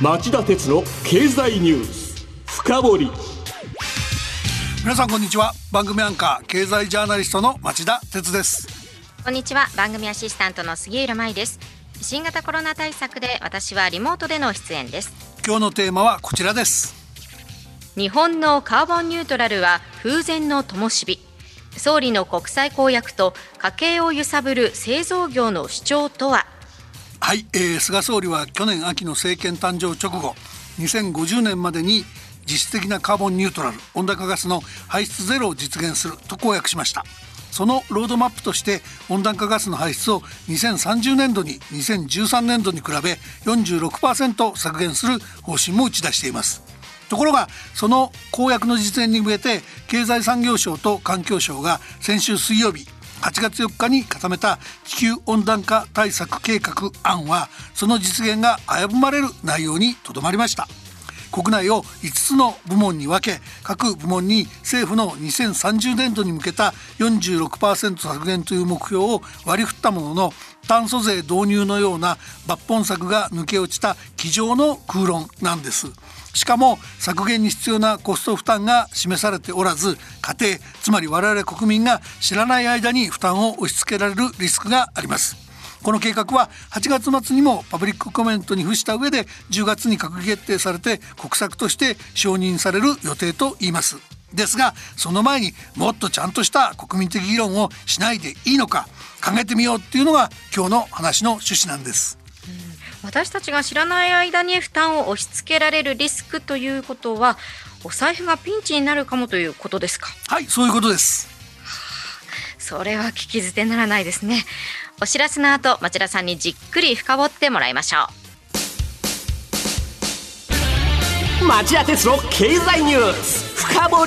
町田鉄の経済ニュース。深掘り。皆さんこんにちは。番組アンカー経済ジャーナリストの町田鉄です。こんにちは。番組アシスタントの杉浦舞です。新型コロナ対策で私はリモートでの出演です。今日のテーマはこちらです。日本のカーボンニュートラルは風前の灯火。総理の国際公約と家計を揺さぶる製造業の主張とははい、えー、菅総理は去年秋の政権誕生直後2050年までに実質的なカーボンニュートラル温暖化ガスの排出ゼロを実現すると公約しました。そのロードマップとして温暖化ガスの排出を2030年度に2013年度に比べ46%削減する方針も打ち出しています。ところがその公約の実現に向けて経済産業省と環境省が先週水曜日8月4日に固めた地球温暖化対策計画案はその実現が危ぶまれる内容にとどまりました。国内を5つの部門に分け各部門に政府の2030年度に向けた46%削減という目標を割り振ったものの炭素税導入のような抜本策が抜け落ちた机上の空論なんです。しかも削減に必要なコスト負担が示されておらず家庭つまり我々国民が知らない間に負担を押し付けられるリスクがあります。この計画は8月末にもパブリックコメントに付した上で10月に閣議決定されて国策として承認される予定と言います。ですがその前にもっとちゃんとした国民的議論をしないでいいのか考えてみようっていうのが今日の話の趣旨なんです。私たちが知らない間に負担を押し付けられるリスクということはお財布がピンチになるかもということですか？はいそういうことです、それは聞き捨てならないですね。お知らせの後町田さんにじっくり深掘ってもらいましょう。町田鉄の経済ニュース。深掘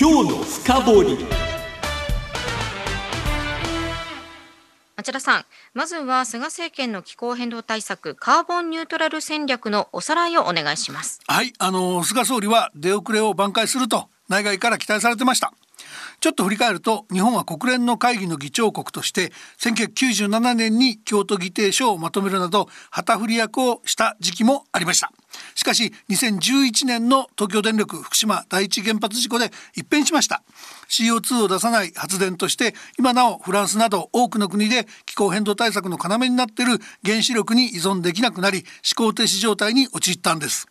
今日の深掘り。町田さんまずは菅政権の気候変動対策カーボンニュートラル戦略のおさらいをお願いします。はいあの菅総理は出遅れを挽回すると内外から期待されてましたちょっと振り返ると日本は国連の会議の議長国として1997年に京都議定書をまとめるなど旗振り役をした時期もありました。しかし2011年の東京電力福島第一原発事故で一変しました。CO2 を出さない発電として今なおフランスなど多くの国で気候変動対策の要になっている原子力に依存できなくなり思考停止状態に陥ったんです。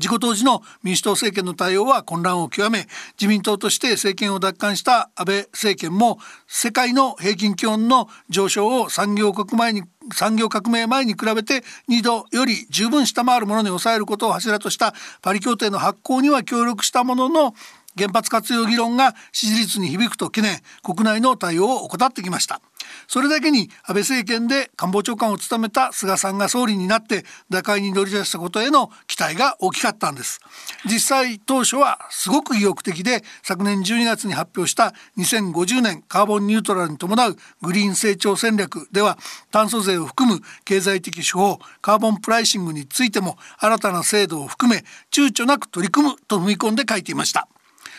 事故当時の民主党政権の対応は混乱を極め自民党として政権を奪還した安倍政権も世界の平均気温の上昇を産業革前に産業革命前に比べて2度より十分下回るものに抑えることを柱としたパリ協定の発効には協力したものの原発活用議論が支持率に響くと懸念国内の対応を怠ってきました。それだけに安倍政権で官房長官を務めた菅さんが総理になって打開に乗り出したことへの期待が大きかったんです。実際当初はすごく意欲的で昨年12月に発表した2050年カーボンニュートラルに伴うグリーン成長戦略では炭素税を含む経済的手法カーボンプライシングについても新たな制度を含め躊躇なく取り組むと踏み込んで書いていました。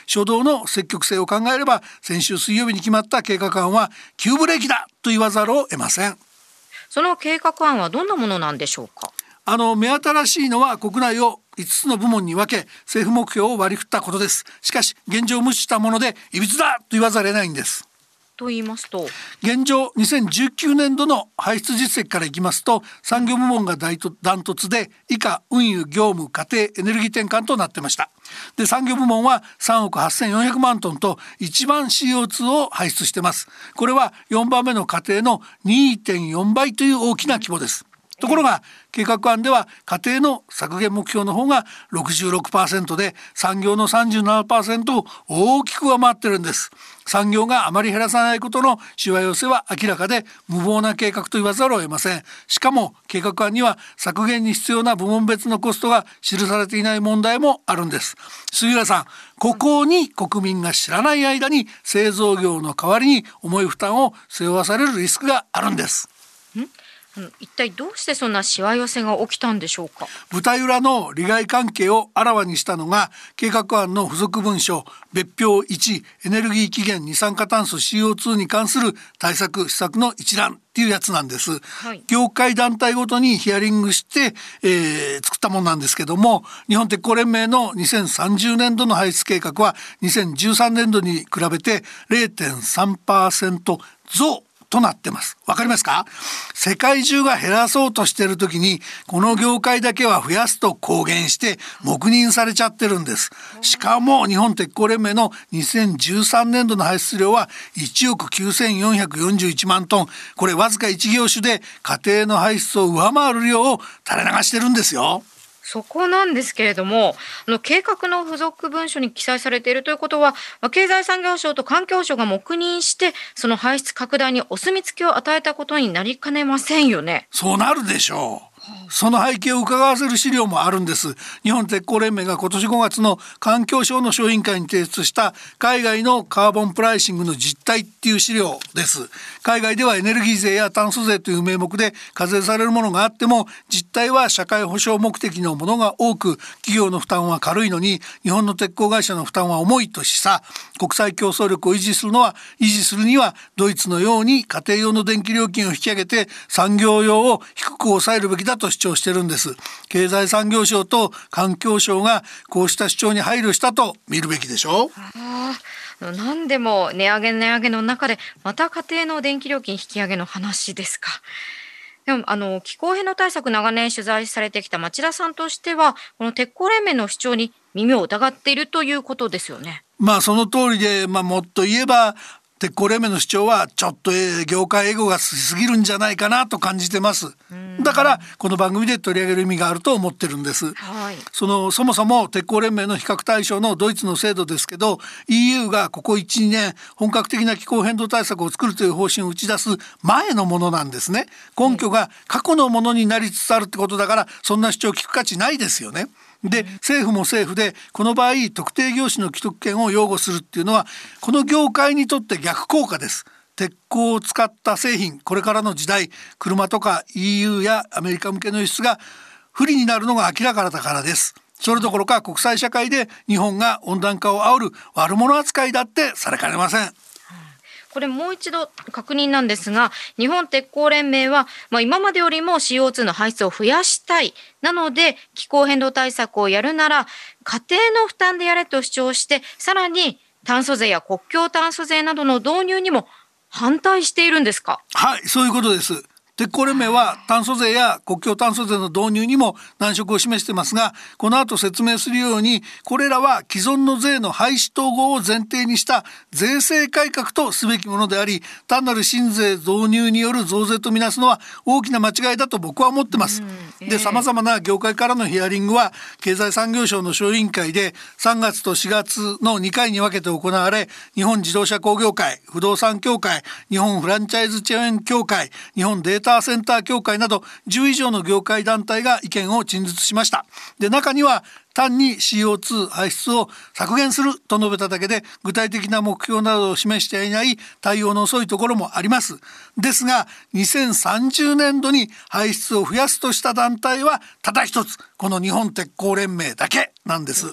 初動の積極性を考えれば先週水曜日に決まった計画案は急ブレーキだと言わざるを得ません。その計画案はどんなものなんでしょうか？あの目新しいのは国内を5つの部門に分け政府目標を割り振ったことです。しかし現状を無視したものでいびつだと言わざるを得ないんですと言いますと。現状2019年度の排出実績からいきますと産業部門がダントツで以下運輸業務家庭エネルギー転換となってました。で産業部門は3億8400万トンと一番 CO2 を排出してます。これは4番目の家庭の2.4倍という大きな規模です。ところが計画案では家庭の削減目標の方が66%で産業の37%を大きく上回ってるんです。産業があまり減らさないことのしわ寄せは明らかで無謀な計画と言わざるを得ません。しかも計画案には削減に必要な部門別のコストが記されていない問題もあるんです。杉浦さんここに国民が知らない間に製造業の代わりに重い負担を背負わされるリスクがあるんです。一体どうしてそんなしわ寄せが起きたんでしょうか？舞台裏の利害関係をあらわにしたのが計画案の付属文書別表1エネルギー期限二酸化炭素 CO2 に関する対策施策の一覧っていうやつなんです、はい、業界団体ごとにヒアリングして、えー、作ったものなんですけども日本鉄鋼連盟の2030年度の排出計画は2013年度に比べて0.3%増となってます。わかりますか？世界中が減らそうとしてる時に、この業界だけは増やすと公言して黙認されちゃってるんです。しかも日本鉄鋼連盟の2013年度の排出量は1億9441万トン。これわずか1業種で家庭の排出を上回る量を垂れ流してるんですよ。そこなんですけれども、あの計画の付属文書に記載されているということは、経済産業省と環境省が黙認して、その排出拡大にお墨付きを与えたことになりかねませんよね。そうなるでしょう。その背景を伺わせる資料もあるんです。日本鉄鋼連盟が今年5月の環境省の小委員会に提出した海外のカーボンプライシングの実態っていう資料です。海外ではエネルギー税や炭素税という名目で課税されるものがあっても実態は社会保障目的のものが多く企業の負担は軽いのに日本の鉄鋼会社の負担は重いとしさ国際競争力を維持するのは維持するにはドイツのように家庭用の電気料金を引き上げて産業用を低く抑えるべきだと主張してるんです。経済産業省と環境省がこうした主張に配慮したと見るべきでしょう。何でも値上げ値上げの中でまた家庭の電気料金引き上げの話ですか。でもあの気候変動対策長年取材されてきた町田さんとしてはこの鉄鋼連盟の主張に耳を疑っているということですよね。まあその通りで、まあ、もっと言えば鉄鋼連盟の主張はちょっと業界エゴがしすぎるんじゃないかなと感じてます。だからこの番組で取り上げる意味があると思ってるんです。はい、そのそもそも鉄鋼連盟の比較対象のドイツの制度ですけど EU がここ12年本格的な気候変動対策を作るという方針を打ち出す前のものなんですね。根拠が過去のものになりつつあるってことだからそんな主張を聞く価値ないですよね。で政府も政府でこの場合特定業種の既得権を擁護するっていうのはこの業界にとって逆効果です。鉄鋼を使った製品これからの時代車とか EU やアメリカ向けの輸出が不利になるのが明らかだからです。それどころか国際社会で日本が温暖化を煽る悪者扱いだってされかねません。これもう一度確認なんですが日本鉄鋼連盟は、まあ、今までよりも CO2 の排出を増やしたい。なので気候変動対策をやるなら家庭の負担でやれと主張してさらに炭素税や国境炭素税などの導入にも反対しているんですか？はいそういうことです。鉄鋼連盟は炭素税や国境炭素税の導入にも難色を示してますがこの後説明するようにこれらは既存の税の廃止統合を前提にした税制改革とすべきものであり単なる新税導入による増税とみなすのは大きな間違いだと僕は思ってます。でさまざまな業界からのヒアリングは経済産業省の小委員会で3月と4月の2回に分けて行われ日本自動車工業会不動産協会日本フランチャイズチェーン協会日本データターセンター協会など10以上の業界団体が意見を陳述しました。で中には単に CO2 排出を削減すると述べただけで具体的な目標などを示していない対応の遅いところもあります。ですが2030年度に排出を増やすとした団体はただ一つこの日本鉄鋼連盟だけなんです。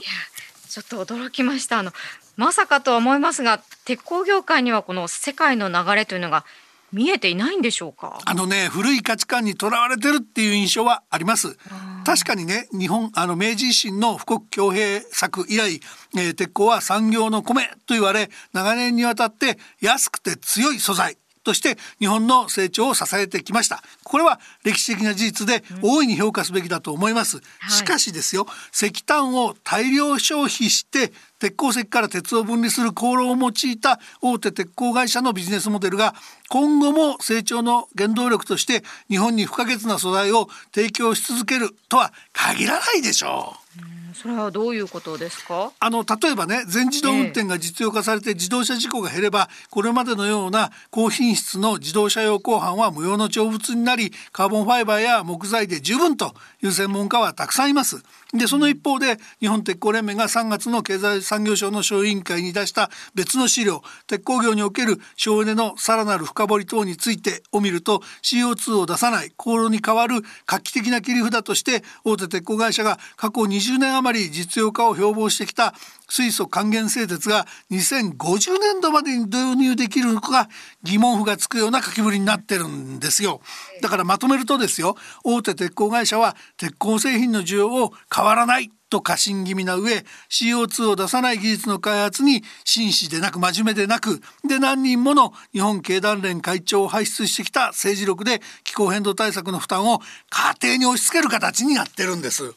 ちょっと驚きました。あのまさかとは思いますが鉄鋼業界にはこの世界の流れというのが見えていないんでしょうか？あのね古い価値観にとらわれてるっていう印象はあります。確かにね日本あの明治維新の富国強兵策以来、えー、鉄鋼は産業の米と言われ長年にわたって安くて強い素材として日本の成長を支えてきました。これは歴史的な事実で大いに評価すべきだと思います、うん、しかしですよ、石炭を大量消費して鉄鉱石から鉄を分離する航路を用いた大手鉄鋼会社のビジネスモデルが今後も成長の原動力として日本に不可欠な素材を提供し続けるとは限らないでしょう。それはどういうことですか？あの例えばね全自動運転が実用化されて自動車事故が減れば、これまでのような高品質の自動車用鋼板は無用の長物になりカーボンファイバーや木材で十分という専門家はたくさんいます。でその一方で日本鉄鋼連盟が3月の経済産業省の小委員会に出した別の資料鉄鋼業における省エネのさらなる深掘り等についてを見ると CO2 を出さない航路に代わる画期的な切り札として大手鉄鋼会社が過去20年余り実用化を標榜してきた水素還元製鉄が2050年度までに導入できるのか疑問符がつくような書きぶりになってるんですよだからまとめるとですよ大手鉄鋼会社は鉄鋼製品の需要を変わらないと過信気味な上 CO2 を出さない技術の開発に真摯でなく真面目でなくで何人もの日本経団連会長を輩出してきた政治力で気候変動対策の負担を家庭に押し付ける形になってるんです。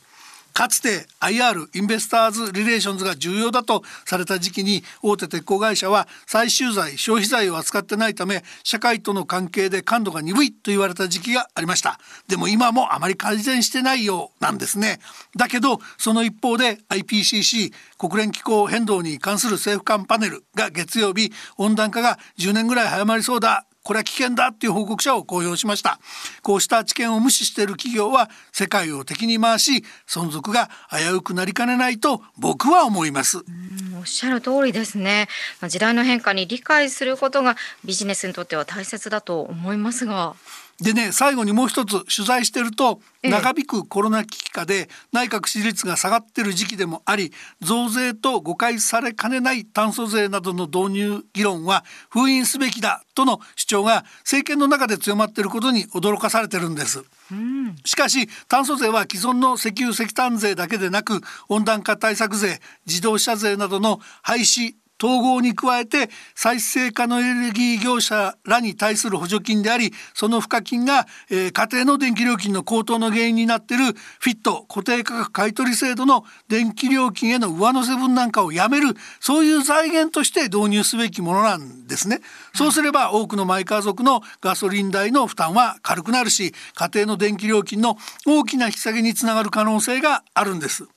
かつて IR Investors Relations が重要だとされた時期に大手鉄鋼会社は最終財消費財を扱ってないため社会との関係で感度が鈍いと言われた時期がありました。でも今もあまり改善してないようなんですね。だけどその一方で IPCC 国連気候変動に関する政府間パネルが月曜日温暖化が10年ぐらい早まりそうだこれは危険だっていう報告書を公表しました。こうした知見を無視している企業は世界を敵に回し存続が危うくなりかねないと僕は思います。おっしゃる通りですね。時代の変化に理解することがビジネスにとっては大切だと思いますが。でね最後にもう一つ取材してると長引くコロナ危機下で内閣支持率が下がってる時期でもあり増税と誤解されかねない炭素税などの導入議論は封印すべきだとの主張が政権の中で強まっていることに驚かされてるんです。しかし炭素税は既存の石油石炭税だけでなく温暖化対策税自動車税などの廃止統合に加えて再生可能エネルギー業者らに対する補助金でありその賦課金が、えー、家庭の電気料金の高騰の原因になっているフィット固定価格買取制度の電気料金への上乗せ分なんかをやめるそういう財源として導入すべきものなんですね。そうすれば多くのマイ家族のガソリン代の負担は軽くなるし家庭の電気料金の大きな引き下げにつながる可能性があるんです。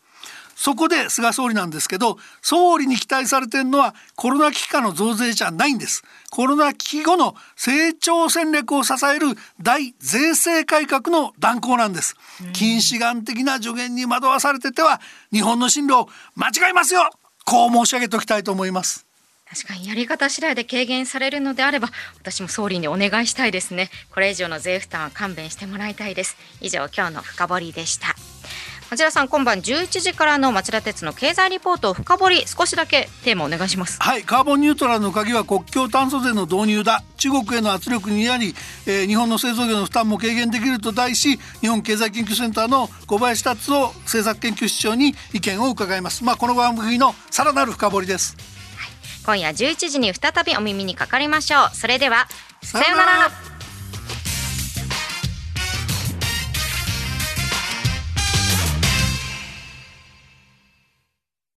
そこで菅総理なんですけど総理に期待されてるのはコロナ危機下の増税じゃないんです。コロナ危機後の成長戦略を支える大税制改革の断行なんです。近視眼的な助言に惑わされてては日本の進路を間違いますよ。こう申し上げておきたいと思います。確かにやり方次第で軽減されるのであれば私も総理にお願いしたいですね。これ以上の税負担は勘弁してもらいたいです。以上今日の深掘りでした。町田さん今晩11時からの町田鉄の経済リポートを深掘り少しだけテーマお願いします。はいカーボンニュートラルの鍵は国境炭素税の導入だ。中国への圧力にあり、えー、日本の製造業の負担も軽減できると題し日本経済研究センターの小林達夫政策研究室長に意見を伺います。まあこの番組のさらなる深掘りです、はい、今夜11時に再びお耳にかかりましょう。それではさようなら